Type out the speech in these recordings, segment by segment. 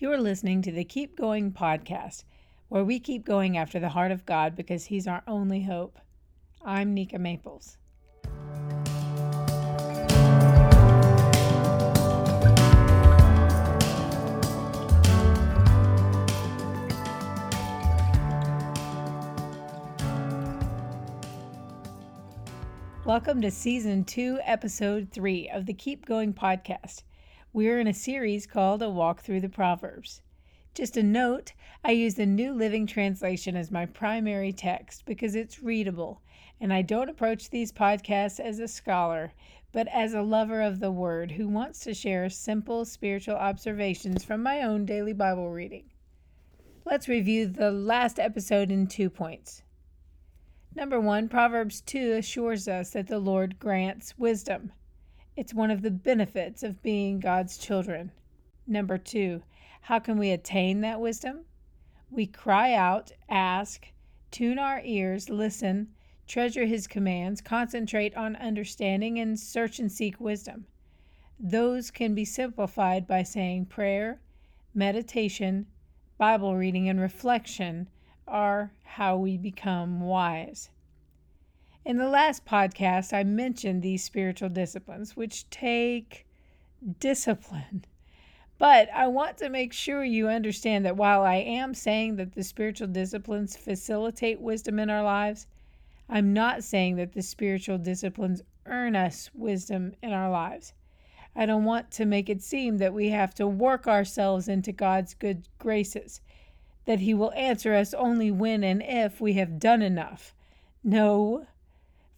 You're listening to the Keep Going podcast, where we keep going after the heart of God because He's our only hope. I'm Nika Maples. Welcome to Season 2, Episode 3 of the Keep Going podcast. We're in a series called A Walk Through the Proverbs. Just a note I use the New Living Translation as my primary text because it's readable, and I don't approach these podcasts as a scholar, but as a lover of the Word who wants to share simple spiritual observations from my own daily Bible reading. Let's review the last episode in two points. Number one, Proverbs 2 assures us that the Lord grants wisdom. It's one of the benefits of being God's children. Number two, how can we attain that wisdom? We cry out, ask, tune our ears, listen, treasure His commands, concentrate on understanding, and search and seek wisdom. Those can be simplified by saying prayer, meditation, Bible reading, and reflection are how we become wise. In the last podcast, I mentioned these spiritual disciplines, which take discipline. But I want to make sure you understand that while I am saying that the spiritual disciplines facilitate wisdom in our lives, I'm not saying that the spiritual disciplines earn us wisdom in our lives. I don't want to make it seem that we have to work ourselves into God's good graces that he will answer us only when and if we have done enough. No.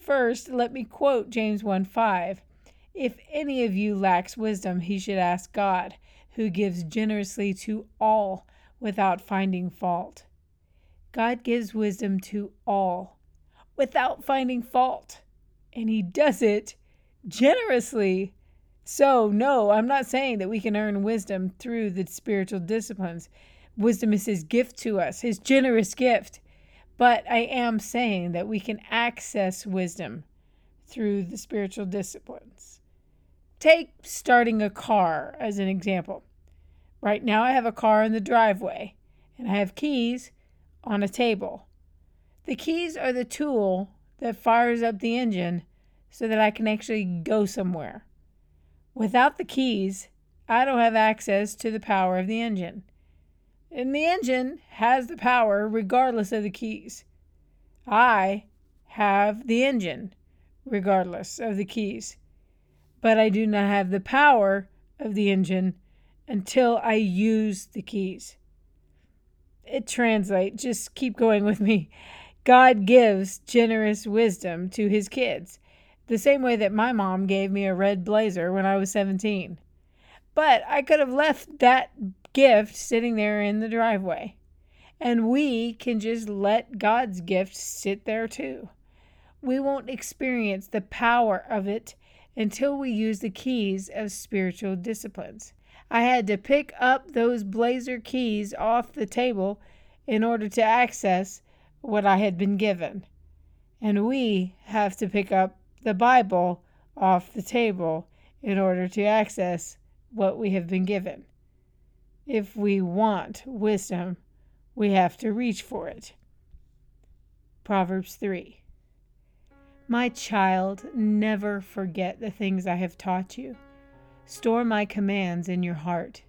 First, let me quote James 1 5. If any of you lacks wisdom, he should ask God, who gives generously to all without finding fault. God gives wisdom to all without finding fault, and he does it generously. So, no, I'm not saying that we can earn wisdom through the spiritual disciplines. Wisdom is His gift to us, His generous gift. But I am saying that we can access wisdom through the spiritual disciplines. Take starting a car as an example. Right now, I have a car in the driveway and I have keys on a table. The keys are the tool that fires up the engine so that I can actually go somewhere. Without the keys, I don't have access to the power of the engine. And the engine has the power regardless of the keys. I have the engine regardless of the keys. But I do not have the power of the engine until I use the keys. It translates, just keep going with me. God gives generous wisdom to his kids, the same way that my mom gave me a red blazer when I was 17. But I could have left that gift sitting there in the driveway. And we can just let God's gift sit there too. We won't experience the power of it until we use the keys of spiritual disciplines. I had to pick up those blazer keys off the table in order to access what I had been given. And we have to pick up the Bible off the table in order to access what we have been given. If we want wisdom, we have to reach for it. Proverbs 3 My child, never forget the things I have taught you. Store my commands in your heart.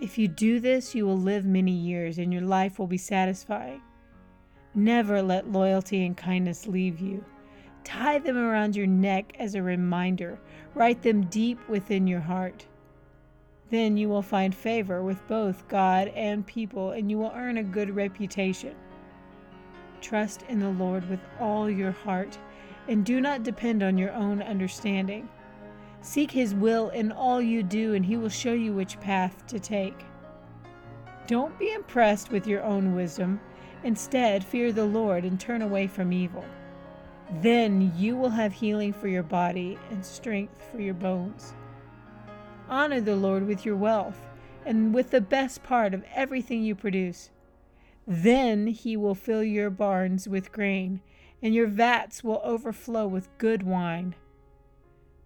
If you do this, you will live many years and your life will be satisfying. Never let loyalty and kindness leave you. Tie them around your neck as a reminder. Write them deep within your heart. Then you will find favor with both God and people, and you will earn a good reputation. Trust in the Lord with all your heart, and do not depend on your own understanding. Seek His will in all you do, and He will show you which path to take. Don't be impressed with your own wisdom. Instead, fear the Lord and turn away from evil. Then you will have healing for your body and strength for your bones. Honor the Lord with your wealth and with the best part of everything you produce. Then he will fill your barns with grain, and your vats will overflow with good wine.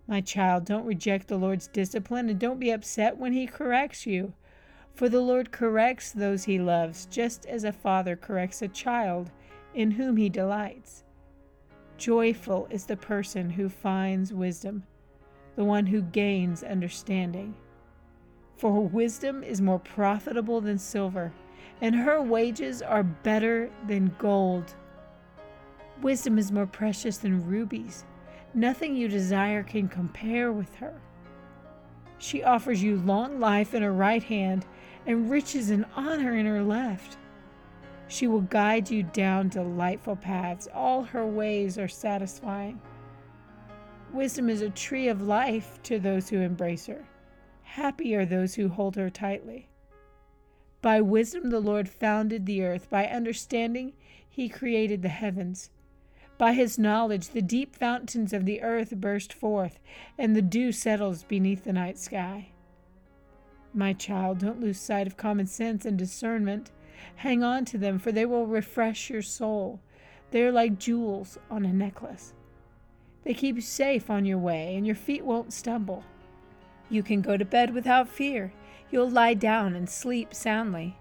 My child, don't reject the Lord's discipline and don't be upset when he corrects you. For the Lord corrects those he loves, just as a father corrects a child in whom he delights. Joyful is the person who finds wisdom, the one who gains understanding. For wisdom is more profitable than silver, and her wages are better than gold. Wisdom is more precious than rubies. Nothing you desire can compare with her. She offers you long life in her right hand and riches and honor in her left. She will guide you down delightful paths. All her ways are satisfying. Wisdom is a tree of life to those who embrace her. Happy are those who hold her tightly. By wisdom the Lord founded the earth. By understanding he created the heavens. By his knowledge the deep fountains of the earth burst forth, and the dew settles beneath the night sky. My child, don't lose sight of common sense and discernment. Hang on to them, for they will refresh your soul. They are like jewels on a necklace. They keep you safe on your way, and your feet won't stumble. You can go to bed without fear. You'll lie down and sleep soundly.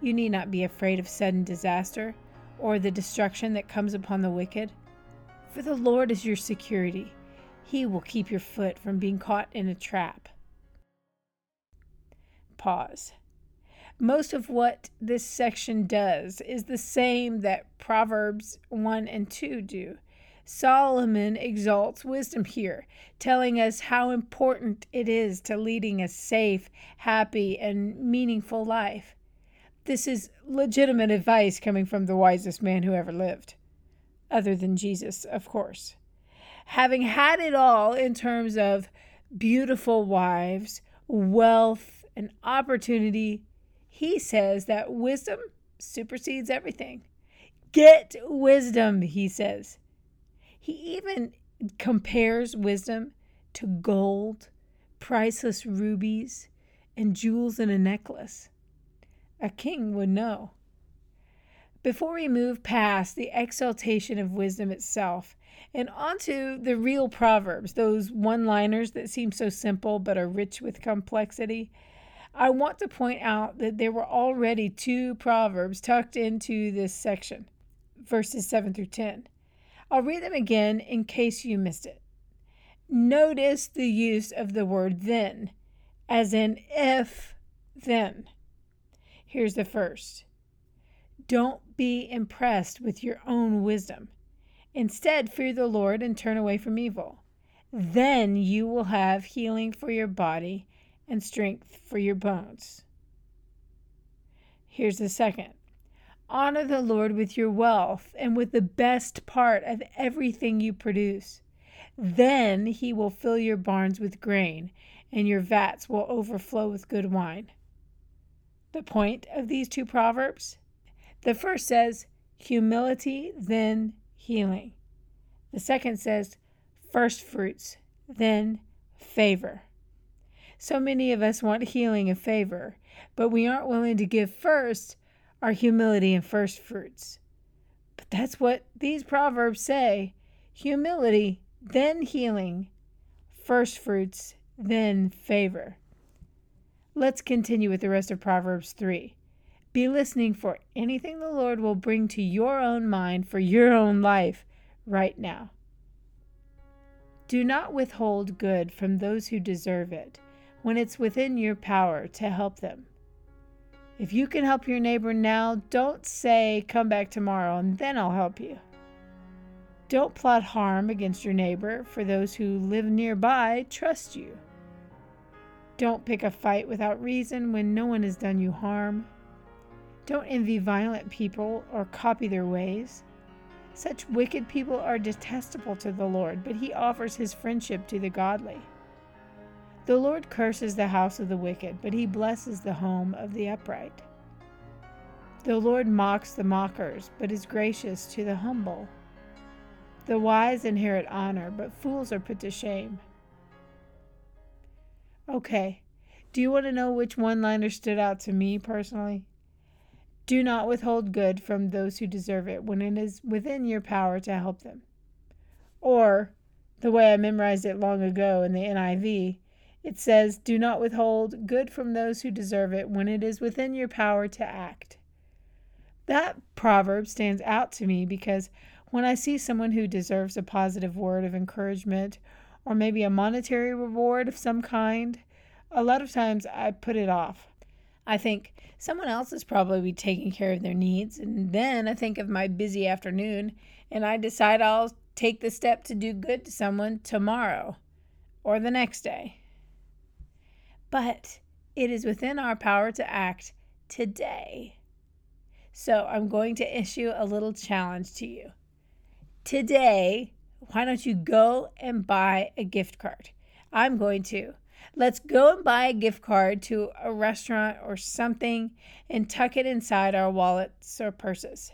You need not be afraid of sudden disaster or the destruction that comes upon the wicked. For the Lord is your security. He will keep your foot from being caught in a trap. Pause. Most of what this section does is the same that Proverbs 1 and 2 do. Solomon exalts wisdom here, telling us how important it is to leading a safe, happy, and meaningful life. This is legitimate advice coming from the wisest man who ever lived, other than Jesus, of course. Having had it all in terms of beautiful wives, wealth, and opportunity, he says that wisdom supersedes everything. Get wisdom, he says. He even compares wisdom to gold, priceless rubies, and jewels in a necklace. A king would know. Before we move past the exaltation of wisdom itself and onto the real proverbs, those one liners that seem so simple but are rich with complexity, I want to point out that there were already two proverbs tucked into this section, verses 7 through 10. I'll read them again in case you missed it. Notice the use of the word then, as in if then. Here's the first Don't be impressed with your own wisdom. Instead, fear the Lord and turn away from evil. Then you will have healing for your body and strength for your bones. Here's the second honor the Lord with your wealth and with the best part of everything you produce. Then he will fill your barns with grain, and your vats will overflow with good wine. The point of these two proverbs? The first says, humility, then healing. The second says, first fruits, then favor. So many of us want healing and favor, but we aren't willing to give first our humility and first fruits. But that's what these proverbs say humility, then healing, first fruits, then favor. Let's continue with the rest of Proverbs 3. Be listening for anything the Lord will bring to your own mind for your own life right now. Do not withhold good from those who deserve it when it's within your power to help them. If you can help your neighbor now, don't say, Come back tomorrow and then I'll help you. Don't plot harm against your neighbor, for those who live nearby trust you. Don't pick a fight without reason when no one has done you harm. Don't envy violent people or copy their ways. Such wicked people are detestable to the Lord, but he offers his friendship to the godly. The Lord curses the house of the wicked, but he blesses the home of the upright. The Lord mocks the mockers, but is gracious to the humble. The wise inherit honor, but fools are put to shame. Okay, do you want to know which one liner stood out to me personally? Do not withhold good from those who deserve it when it is within your power to help them. Or, the way I memorized it long ago in the NIV, It says, Do not withhold good from those who deserve it when it is within your power to act. That proverb stands out to me because when I see someone who deserves a positive word of encouragement or maybe a monetary reward of some kind, a lot of times I put it off. I think someone else is probably taking care of their needs, and then I think of my busy afternoon and I decide I'll take the step to do good to someone tomorrow or the next day. But it is within our power to act today. So I'm going to issue a little challenge to you. Today, why don't you go and buy a gift card? I'm going to. Let's go and buy a gift card to a restaurant or something and tuck it inside our wallets or purses.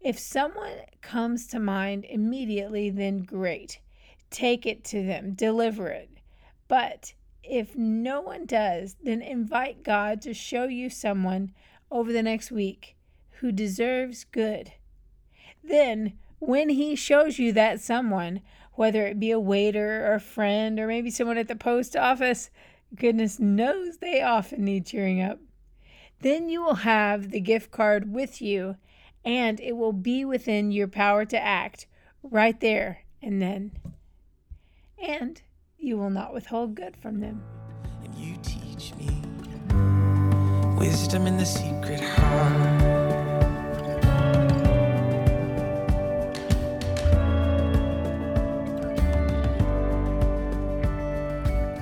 If someone comes to mind immediately, then great. Take it to them, deliver it. But if no one does, then invite God to show you someone over the next week who deserves good. Then, when He shows you that someone, whether it be a waiter or a friend or maybe someone at the post office, goodness knows they often need cheering up. Then you will have the gift card with you and it will be within your power to act right there and then. And you will not withhold good from them. And you teach me wisdom in the secret heart.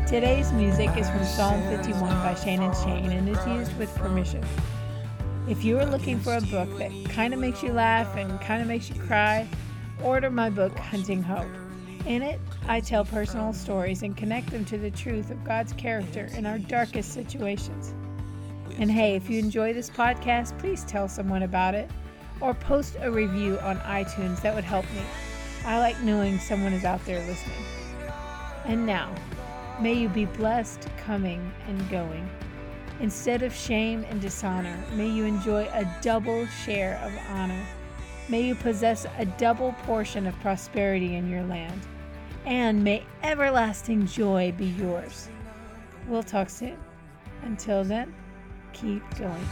Today's music is from Psalm 51 by Shannon Shane and is used with permission. If you are looking for a book that kind of makes you laugh and kind of makes you cry, order my book, Hunting Hope. In it, I tell personal stories and connect them to the truth of God's character in our darkest situations. And hey, if you enjoy this podcast, please tell someone about it or post a review on iTunes. That would help me. I like knowing someone is out there listening. And now, may you be blessed coming and going. Instead of shame and dishonor, may you enjoy a double share of honor. May you possess a double portion of prosperity in your land. And may everlasting joy be yours. We'll talk soon. Until then, keep going.